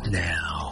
Now,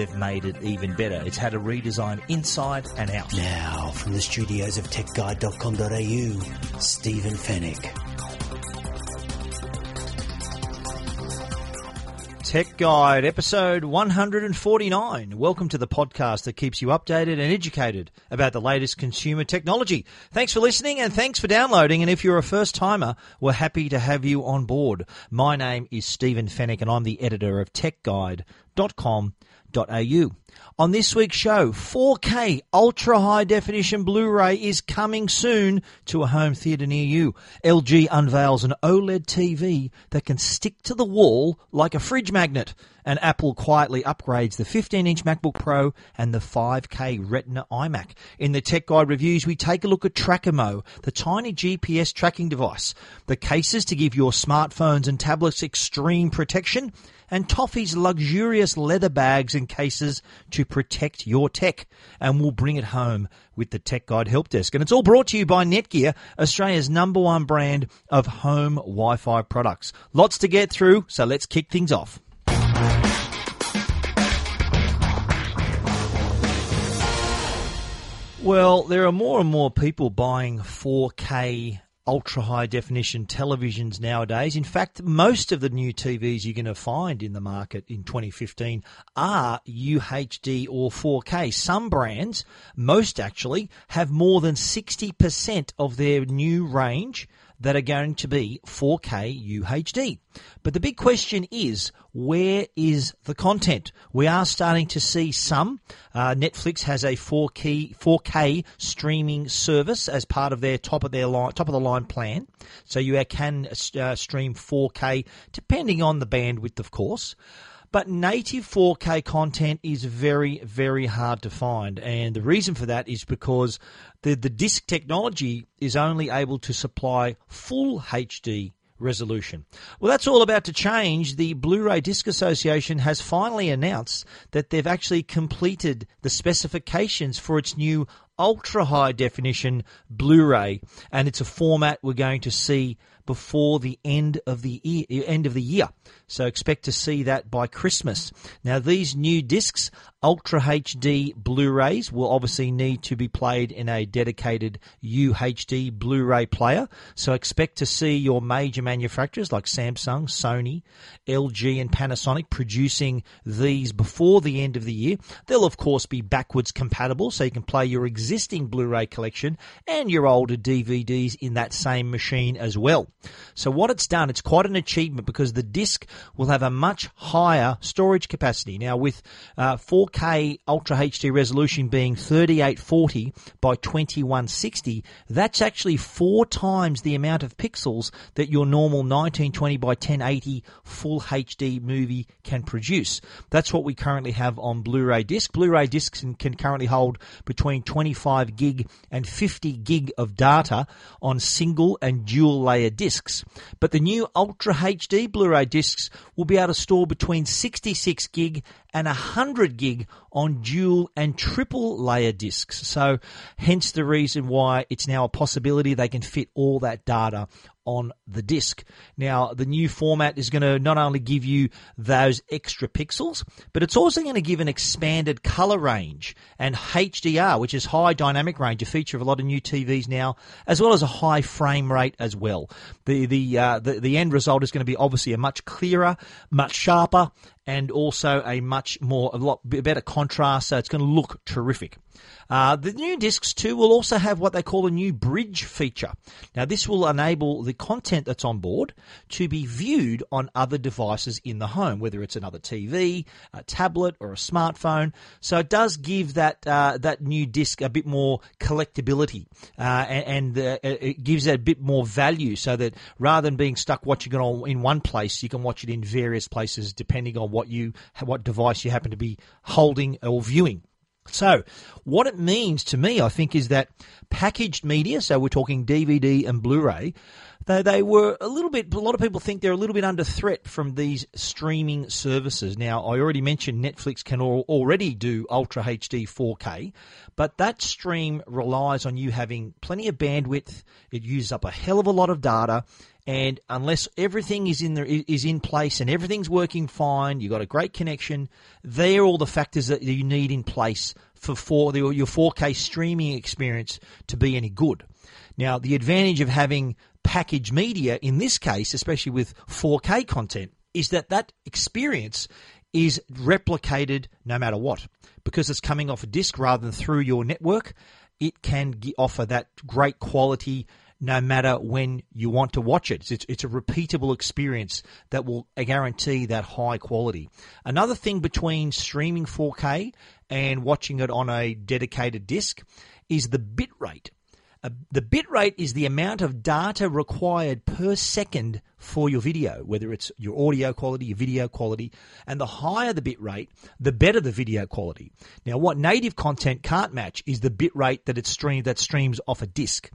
they've made it even better. It's had a redesign inside and out. Now, from the studios of techguide.com.au, Stephen Fenech. Tech Guide, episode 149. Welcome to the podcast that keeps you updated and educated about the latest consumer technology. Thanks for listening and thanks for downloading. And if you're a first timer, we're happy to have you on board. My name is Stephen Fenech and I'm the editor of techguide.com.au. On this week's show, 4K ultra high definition Blu-ray is coming soon to a home theater near you. LG unveils an OLED TV that can stick to the wall like a fridge magnet. And Apple quietly upgrades the 15-inch MacBook Pro and the 5K Retina iMac. In the Tech Guide reviews, we take a look at Trackimo, the tiny GPS tracking device, the cases to give your smartphones and tablets extreme protection, and Toffee's luxurious leather bags and cases to protect your tech. And we'll bring it home with the Tech Guide Help Desk. And it's all brought to you by Netgear, Australia's number one brand of home Wi Fi products. Lots to get through, so let's kick things off. Well, there are more and more people buying 4K ultra high definition televisions nowadays. In fact, most of the new TVs you're going to find in the market in 2015 are UHD or 4K. Some brands, most actually, have more than 60% of their new range that are going to be 4K UHD. But the big question is, where is the content? We are starting to see some. Uh, Netflix has a 4K 4K streaming service as part of their top of their line, top of the line plan. So you can uh, stream 4K depending on the bandwidth, of course. But native 4K content is very, very hard to find. And the reason for that is because the, the disc technology is only able to supply full HD resolution. Well, that's all about to change. The Blu ray Disc Association has finally announced that they've actually completed the specifications for its new ultra high definition Blu ray, and it's a format we're going to see before the end of the year, end of the year. So expect to see that by Christmas. Now these new discs, Ultra HD Blu-rays, will obviously need to be played in a dedicated UHD Blu-ray player. So expect to see your major manufacturers like Samsung, Sony, LG, and Panasonic producing these before the end of the year. They'll of course be backwards compatible, so you can play your existing Blu-ray collection and your older DVDs in that same machine as well. So what it's done, it's quite an achievement because the disc will have a much higher storage capacity. Now with uh, 4K Ultra HD resolution being 3840 by 2160, that's actually four times the amount of pixels that your normal 1920 by 1080 full HD movie can produce. That's what we currently have on Blu-ray disc. Blu-ray discs can, currently hold between 25 gig and 50 gig of data on single and dual layer discs. But the new Ultra HD Blu-ray discs will be able to store between 66 gig and 100 gig on dual and triple layer discs. So, hence the reason why it's now a possibility they can fit all that data on the disc. Now, the new format is going to not only give you those extra pixels, but it's also going to give an expanded color range and HDR, which is high dynamic range, a feature of a lot of new TVs now, as well as a high frame rate as well. The the uh, the, the end result is going to be obviously a much clearer, much sharper, and also a much more a lot better contrast. So it's going to look terrific. Uh, the new discs too will also have what they call a new bridge feature. Now this will enable the content that's on board to be viewed on other devices in the home, whether it's another TV, a tablet, or a smartphone. So it does give that uh, that new disc a bit more collectability, uh, and, and it gives it a bit more value. So that rather than being stuck watching it all in one place, you can watch it in various places depending on what you what device you happen to be holding or viewing. So, what it means to me, I think, is that packaged media, so we're talking DVD and Blu ray, they, they were a little bit, a lot of people think they're a little bit under threat from these streaming services. Now, I already mentioned Netflix can al- already do Ultra HD 4K, but that stream relies on you having plenty of bandwidth. It uses up a hell of a lot of data. And unless everything is in there is in place and everything's working fine, you've got a great connection. They're all the factors that you need in place for, for your 4K streaming experience to be any good. Now, the advantage of having packaged media in this case, especially with 4K content, is that that experience is replicated no matter what. Because it's coming off a disk rather than through your network, it can offer that great quality no matter when you want to watch it. It's, it's a repeatable experience that will guarantee that high quality. Another thing between streaming 4K and watching it on a dedicated disk is the bit rate. Uh, the bit rate is the amount of data required per second for your video, whether it's your audio quality, your video quality, and the higher the bit rate, the better the video quality. Now, what native content can't match is the bit rate that streamed that streams off a disk.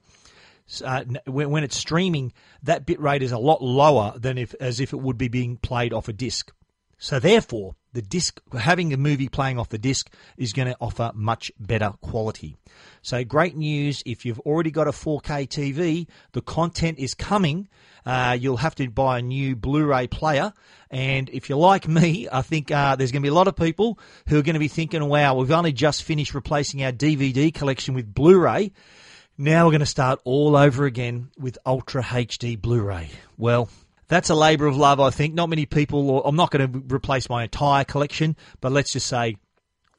Uh, when, when it's streaming, that bit rate is a lot lower than if as if it would be being played off a disk. So therefore, the disc having a movie playing off the disc is going to offer much better quality. So great news if you've already got a 4K TV, the content is coming. Uh, you'll have to buy a new Blu-ray player, and if you're like me, I think uh, there's going to be a lot of people who are going to be thinking, "Wow, we've only just finished replacing our DVD collection with Blu-ray." Now we're going to start all over again with Ultra HD Blu-ray. Well, that's a labour of love, I think. Not many people, I'm not going to replace my entire collection, but let's just say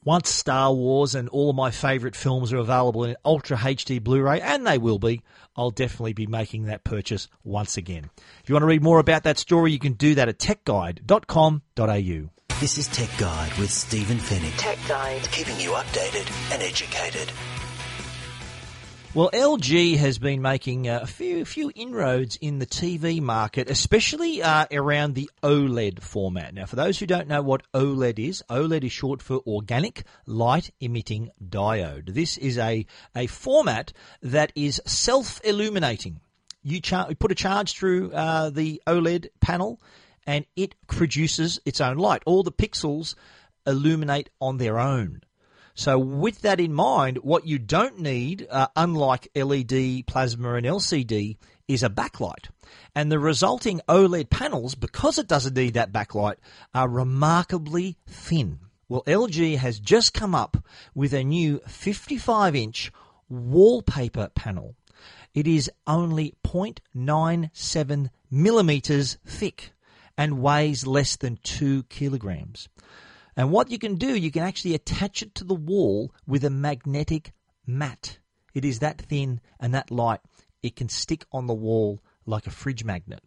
once Star Wars and all of my favourite films are available in Ultra HD Blu ray, and they will be, I'll definitely be making that purchase once again. If you want to read more about that story, you can do that at techguide.com.au. This is Tech Guide with Stephen Fenech. Tech Guide. Keeping you updated and educated. Well, LG has been making a few few inroads in the TV market, especially uh, around the OLED format. Now, for those who don't know what OLED is, OLED is short for Organic Light Emitting Diode. This is a a format that is self illuminating. You, char- you, put a charge through uh, the OLED panel, and it produces its own light. All the pixels illuminate on their own. So, with that in mind, what you don't need, uh, unlike LED, plasma, and LCD, is a backlight. And the resulting OLED panels, because it doesn't need that backlight, are remarkably thin. Well, LG has just come up with a new 55 inch wallpaper panel. It is only 0.97 millimeters thick and weighs less than 2 kilograms. And what you can do, you can actually attach it to the wall with a magnetic mat. It is that thin and that light. It can stick on the wall like a fridge magnet.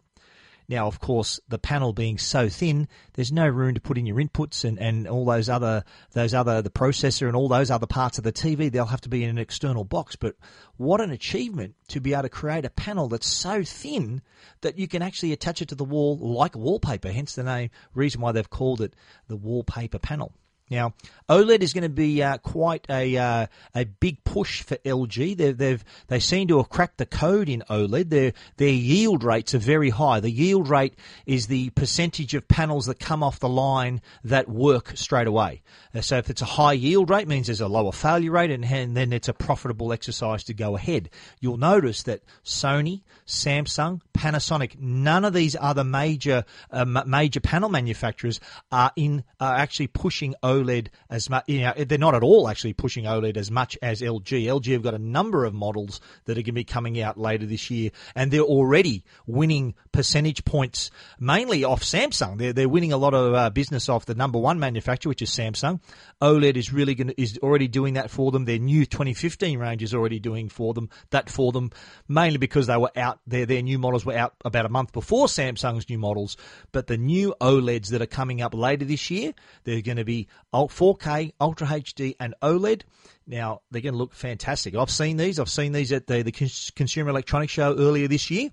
Now, of course, the panel being so thin, there's no room to put in your inputs and, and all those other those other the processor and all those other parts of the TV. They'll have to be in an external box. But what an achievement to be able to create a panel that's so thin that you can actually attach it to the wall like wallpaper. Hence the name reason why they've called it the wallpaper panel. Now, OLED is going to be uh, quite a uh, a big push for LG. They've, they've they seem to have cracked the code in OLED. Their their yield rates are very high. The yield rate is the percentage of panels that come off the line that work straight away. Uh, so if it's a high yield rate, means there's a lower failure rate, and, and then it's a profitable exercise to go ahead. You'll notice that Sony, Samsung, Panasonic, none of these other major uh, major panel manufacturers are in are actually pushing OLED OLED as much. You know, they're not at all actually pushing OLED as much as LG. LG have got a number of models that are going to be coming out later this year, and they're already winning percentage points mainly off Samsung. They're they're winning a lot of uh, business off the number one manufacturer, which is Samsung. OLED is really going is already doing that for them. Their new 2015 range is already doing for them that for them, mainly because they were out. Their their new models were out about a month before Samsung's new models, but the new OLEDs that are coming up later this year, they're going to be 4K, Ultra HD, and OLED. Now they're going to look fantastic. I've seen these. I've seen these at the, the Consumer Electronics Show earlier this year.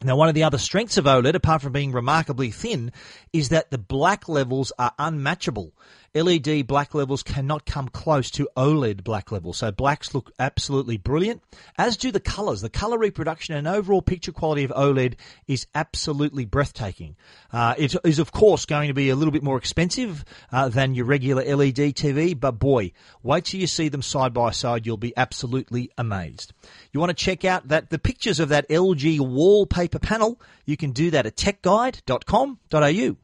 Now, one of the other strengths of OLED, apart from being remarkably thin, is that the black levels are unmatchable. LED black levels cannot come close to OLED black levels. So blacks look absolutely brilliant, as do the colors. The color reproduction and overall picture quality of OLED is absolutely breathtaking. Uh, it is, of course, going to be a little bit more expensive uh, than your regular LED TV, but boy, wait till you see them side by side. You'll be absolutely amazed. You want to check out that the pictures of that LG wallpaper panel? You can do that at techguide.com.au.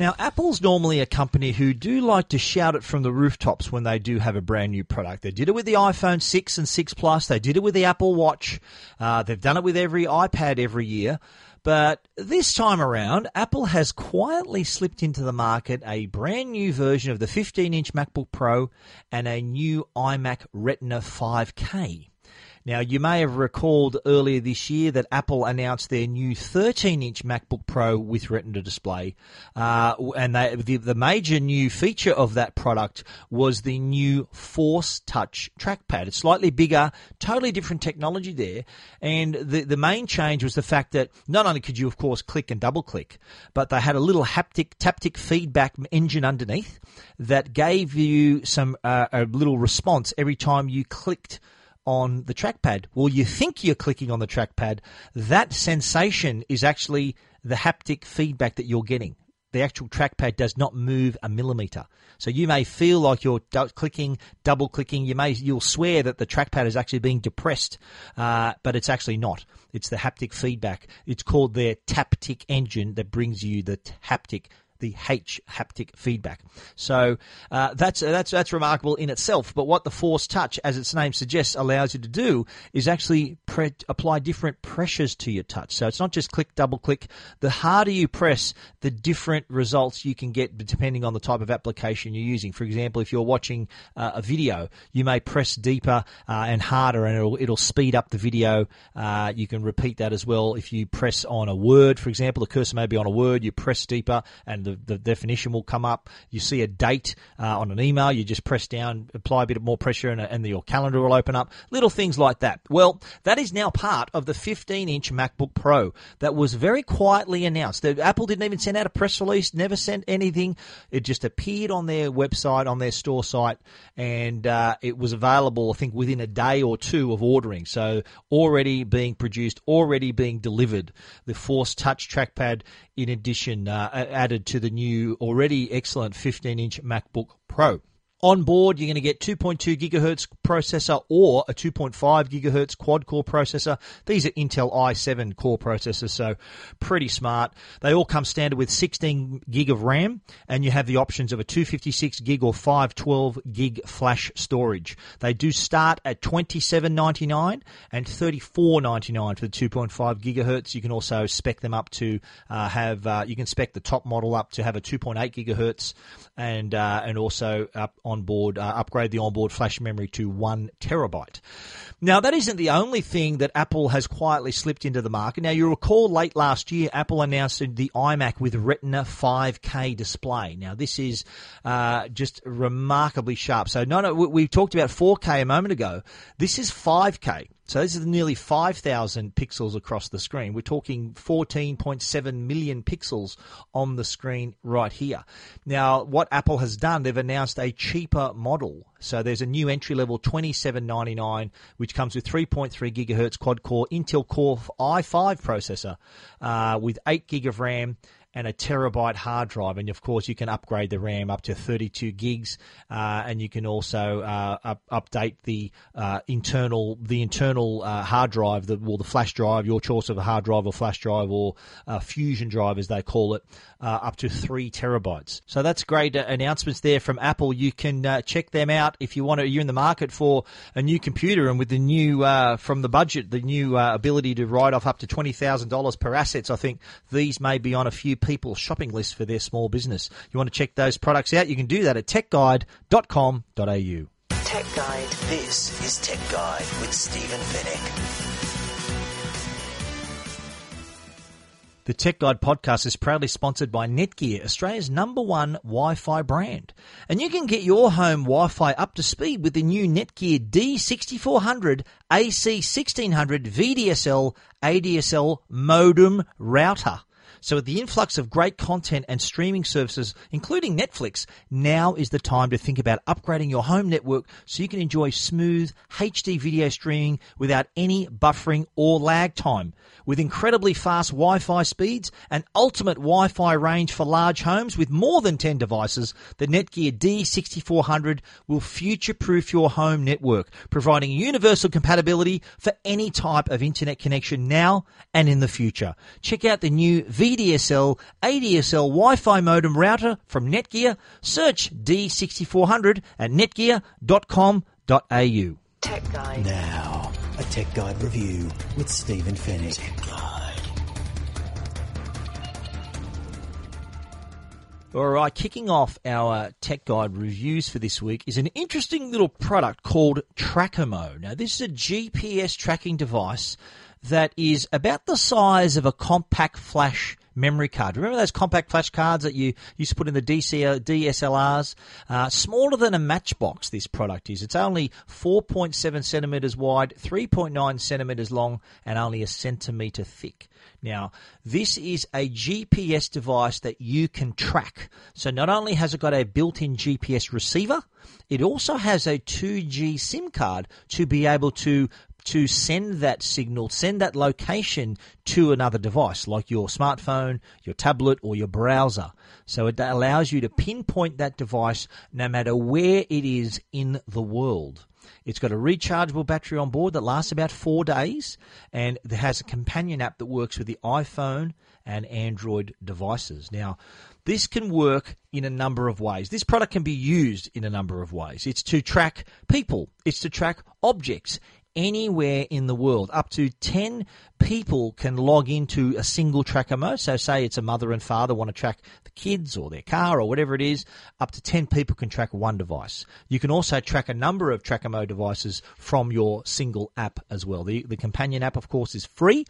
Now, Apple's normally a company who do like to shout it from the rooftops when they do have a brand new product. They did it with the iPhone 6 and 6 Plus. They did it with the Apple Watch. Uh, they've done it with every iPad every year. But this time around, Apple has quietly slipped into the market a brand new version of the 15 inch MacBook Pro and a new iMac Retina 5K. Now, you may have recalled earlier this year that Apple announced their new 13 inch MacBook Pro with Retina display. Uh, and they, the, the major new feature of that product was the new Force Touch trackpad. It's slightly bigger, totally different technology there. And the, the main change was the fact that not only could you, of course, click and double click, but they had a little haptic, taptic feedback engine underneath that gave you some, uh, a little response every time you clicked on the trackpad. Well, you think you're clicking on the trackpad. That sensation is actually the haptic feedback that you're getting. The actual trackpad does not move a millimeter. So you may feel like you're clicking, double clicking. You may, you'll swear that the trackpad is actually being depressed, uh, but it's actually not. It's the haptic feedback. It's called their Taptic engine that brings you the haptic the H haptic feedback. So uh, that's that's that's remarkable in itself. But what the Force Touch, as its name suggests, allows you to do is actually pre- apply different pressures to your touch. So it's not just click, double click. The harder you press, the different results you can get depending on the type of application you're using. For example, if you're watching uh, a video, you may press deeper uh, and harder, and it'll it'll speed up the video. Uh, you can repeat that as well. If you press on a word, for example, the cursor may be on a word, you press deeper, and the, the definition will come up. You see a date uh, on an email, you just press down, apply a bit more pressure, and, and your calendar will open up. Little things like that. Well, that is now part of the 15 inch MacBook Pro that was very quietly announced. The, Apple didn't even send out a press release, never sent anything. It just appeared on their website, on their store site, and uh, it was available, I think, within a day or two of ordering. So already being produced, already being delivered. The Force Touch trackpad, in addition, uh, added to the new, already excellent 15 inch MacBook Pro. On board, you're going to get 2.2 gigahertz processor or a 2.5 gigahertz quad core processor. These are Intel i7 core processors, so pretty smart. They all come standard with 16 gig of RAM, and you have the options of a 256 gig or 512 gig flash storage. They do start at 27.99 and 34.99 for the 2.5 gigahertz. You can also spec them up to uh, have. Uh, you can spec the top model up to have a 2.8 gigahertz, and uh, and also up onboard, uh, upgrade the onboard flash memory to one terabyte. Now, that isn't the only thing that Apple has quietly slipped into the market. Now, you recall late last year, Apple announced the iMac with Retina 5K display. Now, this is uh, just remarkably sharp. So, no, we talked about 4K a moment ago. This is 5K. So this is nearly 5,000 pixels across the screen. We're talking 14.7 million pixels on the screen right here. Now, what Apple has done, they've announced a cheaper model. So there's a new entry level 2799, which comes with 3.3 gigahertz quad core Intel Core i5 processor uh, with 8 gig of RAM and a terabyte hard drive. And of course, you can upgrade the RAM up to 32 gigs, uh, and you can also uh, up, update the uh, internal the internal uh, hard drive, the well, the flash drive, your choice of a hard drive or flash drive or fusion drive as they call it, uh, up to three terabytes. So that's great announcements there from Apple. You can check them out if you want to. You're in the market for a new computer, and with the new from the budget, the new ability to write off up to twenty thousand dollars per assets. I think these may be on a few people's shopping list for their small business. You want to check those products out? You can do that at techguide.com.au. Tech Guide. This is Tech Guide with Stephen Fenech. The Tech Guide podcast is proudly sponsored by Netgear, Australia's number one Wi-Fi brand. And you can get your home Wi-Fi up to speed with the new Netgear D6400 AC1600 VDSL ADSL modem router. So with the influx of great content and streaming services, including Netflix, now is the time to think about upgrading your home network so you can enjoy smooth HD video streaming without any buffering or lag time. With incredibly fast Wi-Fi speeds and ultimate Wi-Fi range for large homes with more than 10 devices, the Netgear D6400 will future-proof your home network, providing universal compatibility for any type of internet connection now and in the future. Check out the new V VDSL, ADSL Wi-Fi modem router from Netgear. Search D6400 at netgear.com.au. Tech Guide. Now, a Tech Guide review with Stephen Fenech. All right, kicking off our Tech Guide reviews for this week is an interesting little product called Trackimo. Now, this is a GPS tracking device that is about the size of a compact flash memory card. Remember those compact flash cards that you used to put in the DC, DSLRs? Uh, smaller than a matchbox, this product is. It's only 4.7 centimeters wide, 3.9 centimeters long, and only a centimeter thick. Now, this is a GPS device that you can track. So not only has it got a built-in GPS receiver, it also has a 2G SIM card to be able to to send that signal, send that location to another device like your smartphone, your tablet, or your browser. So it allows you to pinpoint that device no matter where it is in the world. It's got a rechargeable battery on board that lasts about four days, and it has a companion app that works with the iPhone and Android devices. Now, this can work in a number of ways. This product can be used in a number of ways. It's to track people, it's to track objects, anywhere in the world. Up to 10 people can log into a single Trackimo. So, say it's a mother and father want to track the kids or their car or whatever it is, up to 10 people can track one device. You can also track a number of Trackimo devices from your single app as well. The, the companion app, of course, is free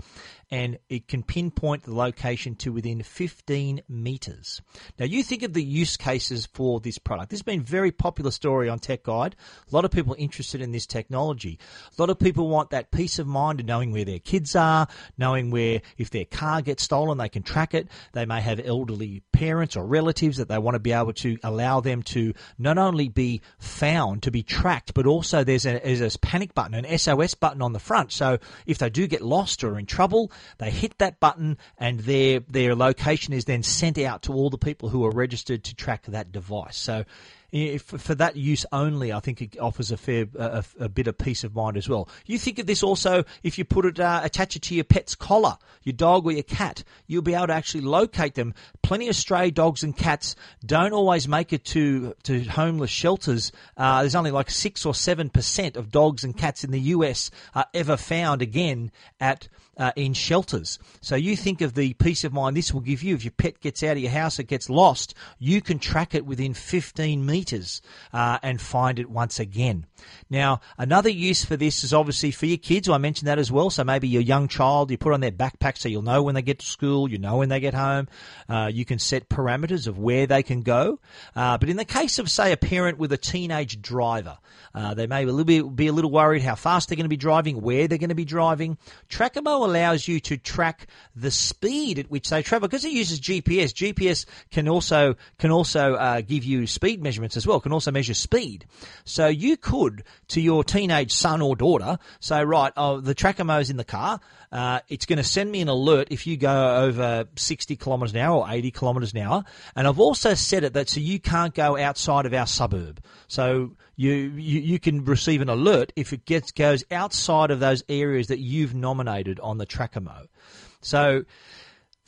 and it can pinpoint the location to within 15 meters. Now, you think of the use cases for this product. This has been a very popular story on Tech Guide. A lot of people interested in this technology. A lot of people want that peace of mind of knowing where their kids are, knowing where if their car gets stolen, they can track it. They may have elderly parents or relatives that they want to be able to allow them to not only be found, to be tracked, but also there's a, there's a panic button, an SOS button on the front. So if they do get lost or in trouble, they hit that button and their their location is then sent out to all the people who are registered to track that device. So if, for that use only, I think it offers a fair a, a, bit of peace of mind as well. You think of this also if you put it uh, attach it to your pet's collar, your dog or your cat, you'll be able to actually locate them. Plenty of stray dogs and cats don't always make it to to homeless shelters. Uh, there's only like six or seven percent of dogs and cats in the U.S. are ever found again at uh, in shelters. So you think of the peace of mind this will give you if your pet gets out of your house, it gets lost, you can track it within 15 meters uh, and find it once again. Now, another use for this is obviously for your kids. I mentioned that as well. So maybe your young child, you put on their backpack so you'll know when they get to school, you know when they get home. Uh, you can set parameters of where they can go. Uh, but in the case of, say, a parent with a teenage driver, uh, they may be a, little bit, be a little worried how fast they're going to be driving, where they're going to be driving. Trackimo allows you to track the speed at which they travel because it uses GPS. GPS can also can also uh, give you speed measurements as well. Can also measure speed. So you could to your teenage son or daughter say, right, oh, the Trackimo's in the car. Uh, it's going to send me an alert if you go over 60 kilometres an hour or 80 kilometres an hour. And I've also set it that so you can't go outside of our suburb. So you, you, you can receive an alert if it gets goes outside of those areas that you've nominated on the Trackimo. So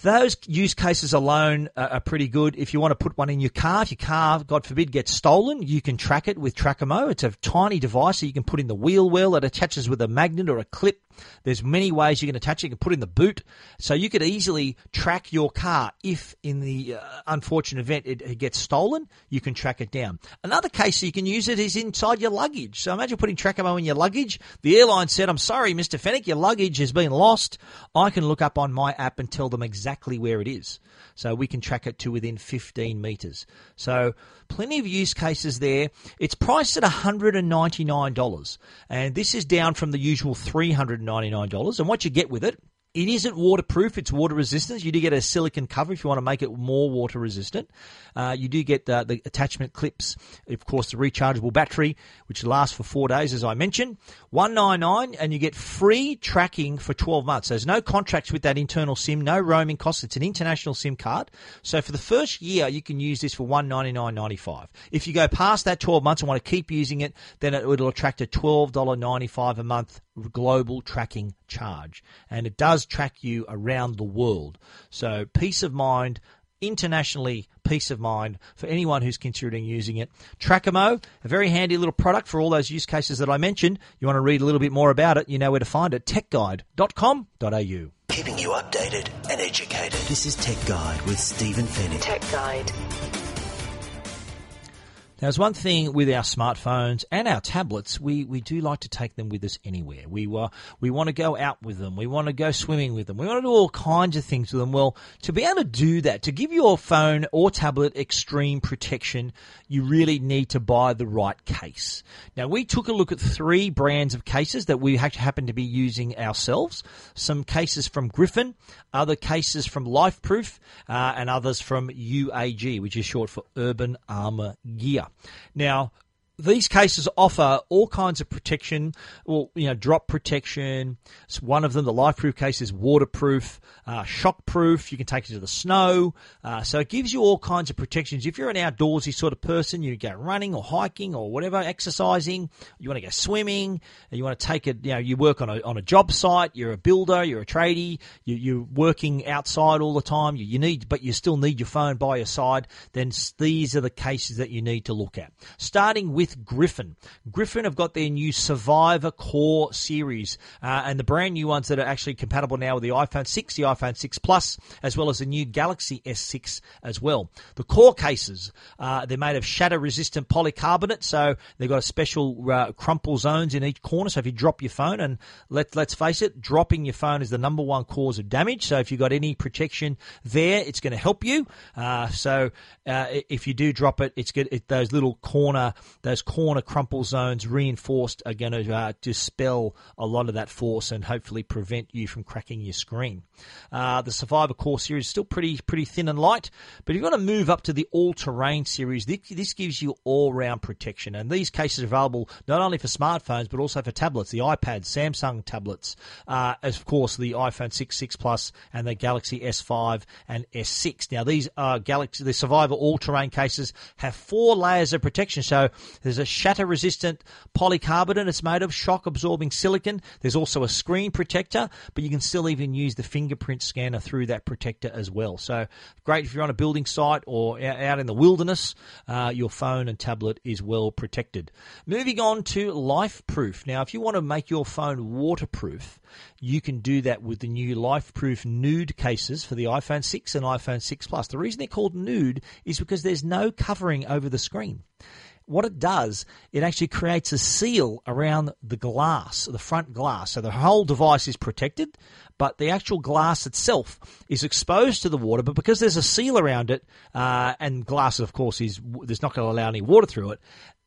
those use cases alone are, pretty good. If you want to put one in your car, if your car, God forbid, gets stolen, you can track it with Trackimo. It's a tiny device that you can put in the wheel well. It attaches with a magnet or a clip there's many ways you can attach it. You can put it in the boot. So you could easily track your car if in the uh, unfortunate event it, it, gets stolen, you can track it down. Another case you can use it is inside your luggage. So imagine putting Trackimo in your luggage. The airline said, I'm sorry, Mr. Fenech, your luggage has been lost. I can look up on my app and tell them exactly exactly where it is. So we can track it to within 15 meters. So plenty of use cases there. It's priced at $199, and this is down from the usual $399. And what you get with it it isn't waterproof, it's water resistant. You do get a silicon cover if you want to make it more water resistant. Uh, you do get the, the, attachment clips, of course, the rechargeable battery, which lasts for four days, as I mentioned. 199 and you get free tracking for 12 months. There's no contracts with that internal SIM, no roaming costs. It's an international SIM card. So for the first year, you can use this for 199.95. If you go past that 12 months and want to keep using it, then it, it'll attract a $12.95 a month global tracking charge. And it does track you around the world. So peace of mind, internationally peace of mind for anyone who's considering using it. Trackimo, a very handy little product for all those use cases that I mentioned. You want to read a little bit more about it, you know where to find it, techguide.com.au. Keeping you updated and educated. This is Tech Guide with Stephen Fenech. Tech Guide. Now, there's one thing with our smartphones and our tablets, we, we do like to take them with us anywhere. We, uh, we want to go out with them. We want to go swimming with them. We want to do all kinds of things with them. Well, to be able to do that, to give your phone or tablet extreme protection, you really need to buy the right case. Now, we took a look at three brands of cases that we happen to be using ourselves. Some cases from Griffin, other cases from LifeProof, uh, and others from UAG, which is short for Urban Armor Gear. Now, these cases offer all kinds of protection, well, you know, drop protection. So one of them, the LifeProof case, is waterproof, uh, shockproof. You can take it to the snow. Uh, so it gives you all kinds of protections. If you're an outdoorsy sort of person, you go running or hiking or whatever, exercising, you want to go swimming, you want to take it, you know, you work on a, on a job site, you're a builder, you're a tradie, you, are working outside all the time, you, you need, but you still need your phone by your side, then these are the cases that you need to look at. Starting with with Griffin. Griffin have got their new Survivor Core series uh, and the brand new ones that are actually compatible now with the iPhone 6, the iPhone 6 Plus, as well as the new Galaxy S6 as well. The core cases, uh, they're made of shatter resistant polycarbonate, so they've got a special uh, crumple zones in each corner. So if you drop your phone, and let, let's face it, dropping your phone is the number one cause of damage. So if you've got any protection there, it's going to help you. Uh, so uh, if you do drop it, it's good. It, those little corner, those corner crumple zones reinforced are going to uh, dispel a lot of that force and hopefully prevent you from cracking your screen. Uh, the Survivor Core series is still pretty pretty thin and light, but if you want to move up to the All Terrain series. This, gives you all round protection, and these cases are available not only for smartphones but also for tablets, the iPad, Samsung tablets, uh, of course the iPhone 6, 6 Plus, and the Galaxy S5 and S6. Now these are Galaxy the Survivor All Terrain cases have four layers of protection, so there's a shatter resistant polycarbonate. It's made of shock absorbing silicon. There's also a screen protector, but you can still even use the fingerprint scanner through that protector as well. So great if you're on a building site or out in the wilderness, uh, your phone and tablet is well protected. Moving on to LifeProof. Now, if you want to make your phone waterproof, you can do that with the new LifeProof nude cases for the iPhone 6 and iPhone 6 Plus. The reason they're called nude is because there's no covering over the screen what it does, it actually creates a seal around the glass, the front glass. So the whole device is protected, but the actual glass itself is exposed to the water. But because there's a seal around it, uh, and glass, of course, is there's not going to allow any water through it,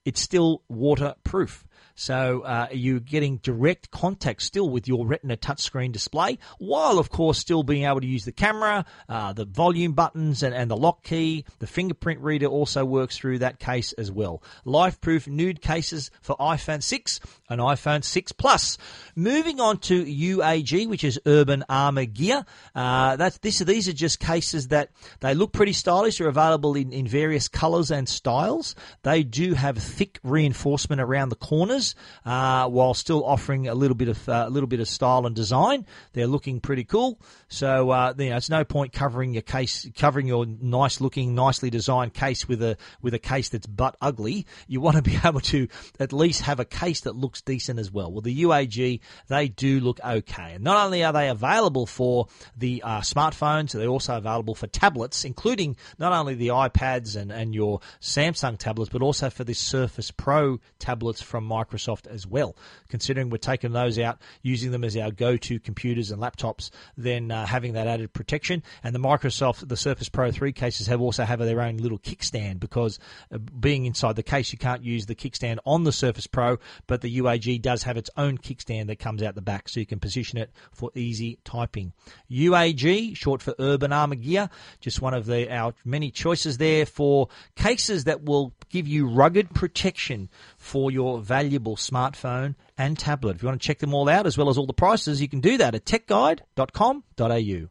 it's still waterproof. So uh, you're getting direct contact still with your Retina touchscreen display, while of course still being able to use the camera, uh, the volume buttons, and, and the lock key. The fingerprint reader also works through that case as well. LifeProof nude cases for iPhone 6 and iPhone 6 Plus. Moving on to UAG, which is Urban Armor Gear. Uh, that's this. These are just cases that they look pretty stylish. They're available in, in various colors and styles. They do have thick reinforcement around the corners uh, while still offering a little bit of uh, a little bit of style and design. They're looking pretty cool. So uh, you know, it's no point covering your case, covering your nice looking, nicely designed case with a with a case that's butt ugly. You want to be able to at least have a case that looks decent as well. Well, the UAG they do look okay, and not only are they available for the uh, smartphones, they're also available for tablets, including not only the iPads and and your Samsung tablets, but also for the Surface Pro tablets from Microsoft Microsoft as well. Considering we're taking those out, using them as our go-to computers and laptops, then uh, having that added protection. And the Microsoft, the Surface Pro 3 cases have also have their own little kickstand because uh, being inside the case, you can't use the kickstand on the Surface Pro, but the UAG does have its own kickstand that comes out the back, so you can position it for easy typing. UAG, short for Urban Armor Gear, just one of the our many choices there for cases that will give you rugged protection for your valuable smartphone and tablet. If you want to check them all out, as well as all the prices, you can do that at techguide.com.au.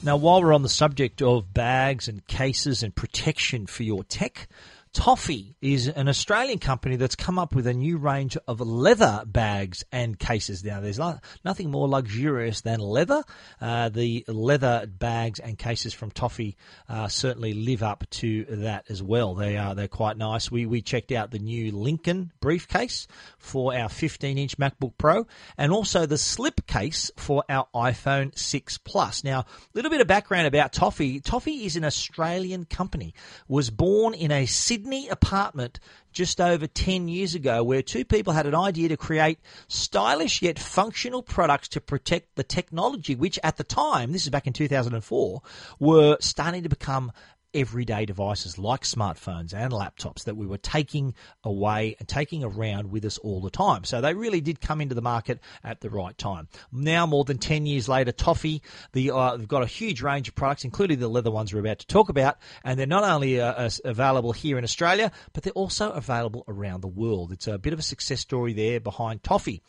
Now, while we're on the subject of bags and cases and protection for your tech, Toffee is an Australian company that's come up with a new range of leather bags and cases. Now, there's nothing more luxurious than leather. Uh, the leather bags and cases from Toffee uh, certainly live up to that as well. They are they're quite nice. We we checked out the new Lincoln briefcase for our 15-inch MacBook Pro, and also the slip case for our iPhone 6 Plus. Now, a little bit of background about Toffee. Toffee is an Australian company. Was born in a city Sydney apartment just over 10 years ago where two people had an idea to create stylish yet functional products to protect the technology, which at the time, this is back in 2004, were starting to become everyday devices like smartphones and laptops that we were taking away and taking around with us all the time. So they really did come into the market at the right time. Now, more than 10 years later, Toffee, the, uh, they've got a huge range of products, including the leather ones we're about to talk about, and they're not only uh, available here in Australia, but they're also available around the world. It's a bit of a success story there behind Toffee.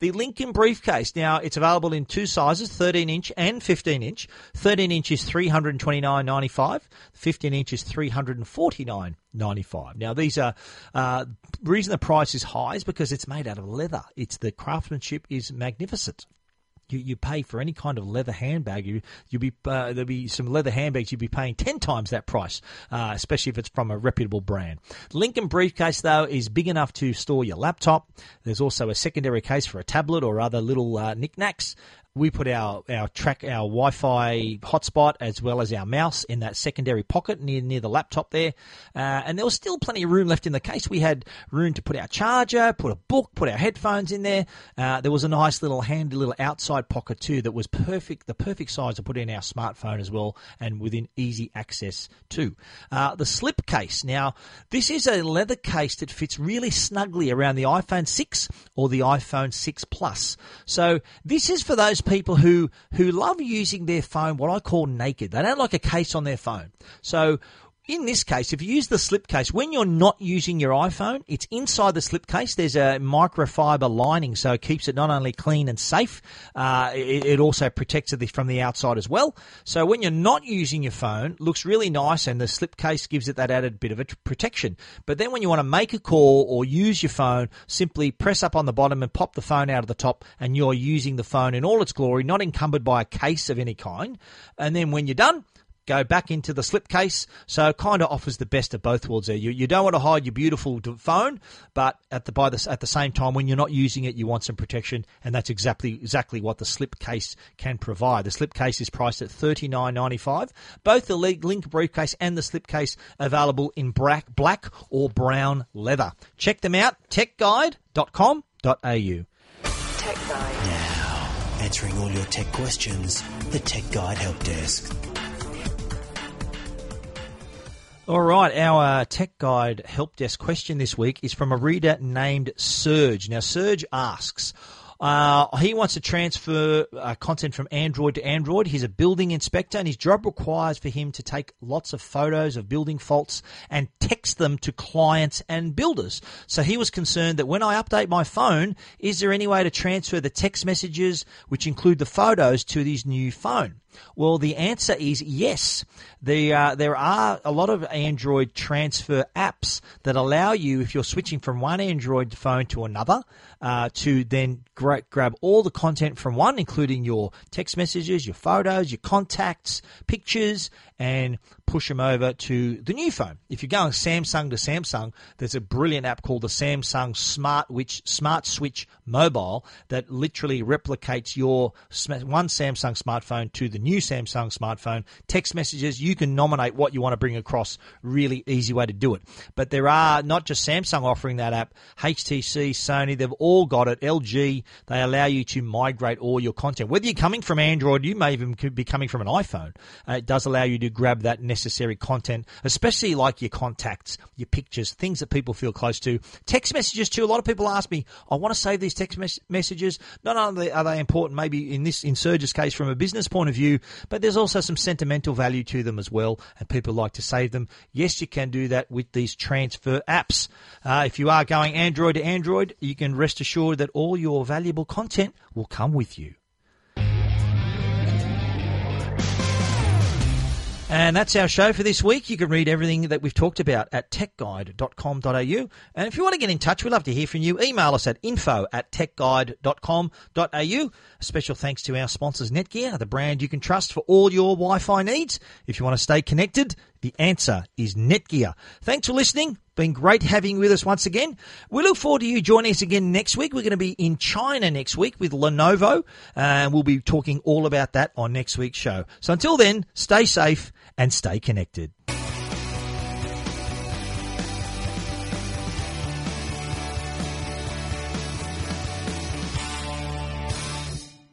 The Lincoln briefcase. Now, it's available in two sizes, 13 inch and 15 inch. 13 inch is 329.95. 15 inch is 349.95. Now, these are, uh, reason the price is high is because it's made out of leather. It's the craftsmanship is magnificent you, you pay for any kind of leather handbag, you you be uh, there'll be some leather handbags you'd be paying ten times that price, uh, especially if it's from a reputable brand. Lincoln briefcase though is big enough to store your laptop. There's also a secondary case for a tablet or other little uh, knickknacks we put our, our track our Wi-Fi hotspot as well as our mouse in that secondary pocket near near the laptop there, uh, and there was still plenty of room left in the case. We had room to put our charger, put a book, put our headphones in there. Uh, there was a nice little handy little outside pocket too that was perfect, the perfect size to put in our smartphone as well, and within easy access too. Uh, the slip case. Now this is a leather case that fits really snugly around the iPhone 6 or the iPhone 6 Plus. So this is for those people who who love using their phone what I call naked. They don't like a case on their phone. So in this case, if you use the slipcase, when you're not using your iPhone, it's inside the slipcase. There's a microfiber lining, so it keeps it not only clean and safe, uh, it, it, also protects it from the outside as well. So when you're not using your phone, looks really nice, and the slipcase gives it that added bit of a protection. But then when you want to make a call or use your phone, simply press up on the bottom and pop the phone out of the top, and you're using the phone in all its glory, not encumbered by a case of any kind. And then when you're done, go back into the slipcase. So kind of offers the best of both worlds there. You, you don't want to hide your beautiful phone, but at the by the at the same time when you're not using it, you want some protection, and that's exactly exactly what the slipcase can provide. The slipcase is priced at thirty nine ninety five. Both the Link briefcase and the slipcase available in black black or brown leather. Check them out. Techguide.com.au. Tech Guide. Now, answering all your tech questions, the Tech Guide Help Desk. All right, our uh, tech guide help desk question this week is from a reader named Serge. Now, Serge asks, uh, he wants to transfer uh, content from Android to Android. He's a building inspector, and his job requires for him to take lots of photos of building faults and text them to clients and builders. So he was concerned that when I update my phone, is there any way to transfer the text messages, which include the photos, to his new phone? Well, the answer is yes. The, uh, there are a lot of Android transfer apps that allow you, if you're switching from one Android phone to another, uh, to then gra- grab all the content from one, including your text messages, your photos, your contacts, pictures, and push them over to the new phone. If you're going Samsung to Samsung, there's a brilliant app called the Samsung Smart Switch, Smart Switch Mobile that literally replicates your one Samsung smartphone to the new Samsung smartphone. Text messages, you can nominate what you want to bring across. Really easy way to do it. But there are not just Samsung offering that app, HTC, Sony, they've all got it. LG, they allow you to migrate all your content. Whether you're coming from Android, you may even be coming from an iPhone. Uh, it does allow you to grab that necessary content, especially like your contacts, your pictures, things that people feel close to. Text messages too. A lot of people ask me, I want to save these text mes- messages. Not only are they important, maybe in this in Serge's case from a business point of view, but there's also some sentimental value to them as well, and people like to save them. Yes, you can do that with these transfer apps. Uh, if you are going Android to Android, you can rest assured that all your valuable content will come with you. And that's our show for this week. You can read everything that we've talked about at techguide.com.au. And if you want to get in touch, we'd love to hear from you. Email us at info at techguide.com.au. A special thanks to our sponsors, Netgear, the brand you can trust for all your Wi Fi needs. If you want to stay connected, the answer is Netgear. Thanks for listening. Been great having you with us once again. We look forward to you joining us again next week. We're going to be in China next week with Lenovo, and we'll be talking all about that on next week's show. So until then, stay safe and stay connected.